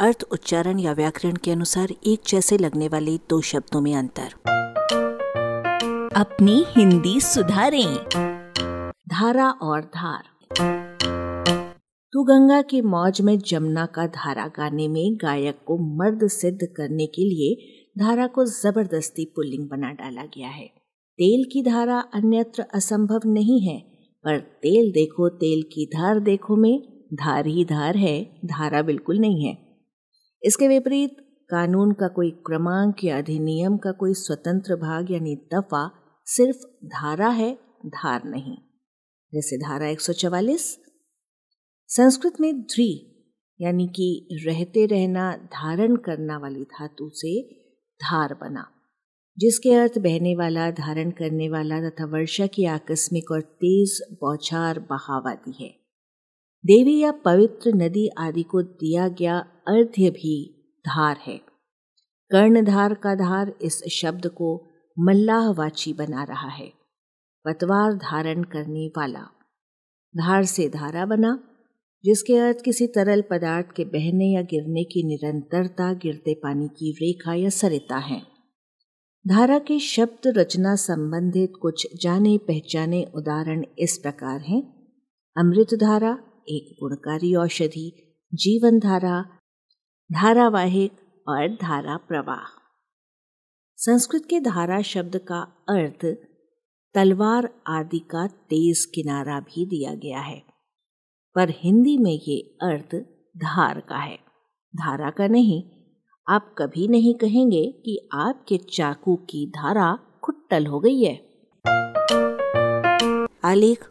अर्थ उच्चारण या व्याकरण के अनुसार एक जैसे लगने वाले दो शब्दों में अंतर। अपनी हिंदी सुधारें। धारा और धार। तू गंगा की मौज में जमुना का धारा गाने में गायक को मर्द सिद्ध करने के लिए धारा को ज़बरदस्ती पुल्लिंग बना डाला गया है। तेल की धारा अन्यत्र असंभव नहीं है पर तेल देखो तेल की धार देखो में धार ही धार है धारा बिल्कुल नहीं है। इसके विपरीत, कानून का कोई क्रमांक या अधिनियम का कोई स्वतंत्र भाग यानी दफ़ा सिर्फ़ धारा है, धार नहीं। जैसे धारा 144 संस्कृत में ध्री यानी कि रहते रहना, धारण करना वाली धातु से धार बना, जिसके अर्थ बहने वाला, धारण करने वाला तथा वर्षा की आकस्मिक और तेज बौछार बहाव आदि है। देवी या पवित्र नदी आदि को दिया गया अर्ध्य भी धार है। कर्णधार का धार इस शब्द को मल्लाहवाची बना रहा है। पतवार धारण करने वाला। धार से धारा बना, जिसके अर्थ किसी तरल पदार्थ के बहने या गिरने की निरंतरता, गिरते पानी की रेखा या सरिता है। धारा के शब्द रचना संबंधित कुछ जाने पहचाने उदाहरण इस प्रकार हैं। अमृत धारा एक गुणकारी औषधि जीवन धारा धारावाहिक और धारा प्रवाह। संस्कृत के धारा शब्द का अर्थ तलवार आदि का तेज किनारा भी दिया गया है, पर हिंदी में ये अर्थ धार का है। धारा का नहीं, आप कभी नहीं कहेंगे कि आपके चाकू की धारा खुट्टल हो गई है। आलेख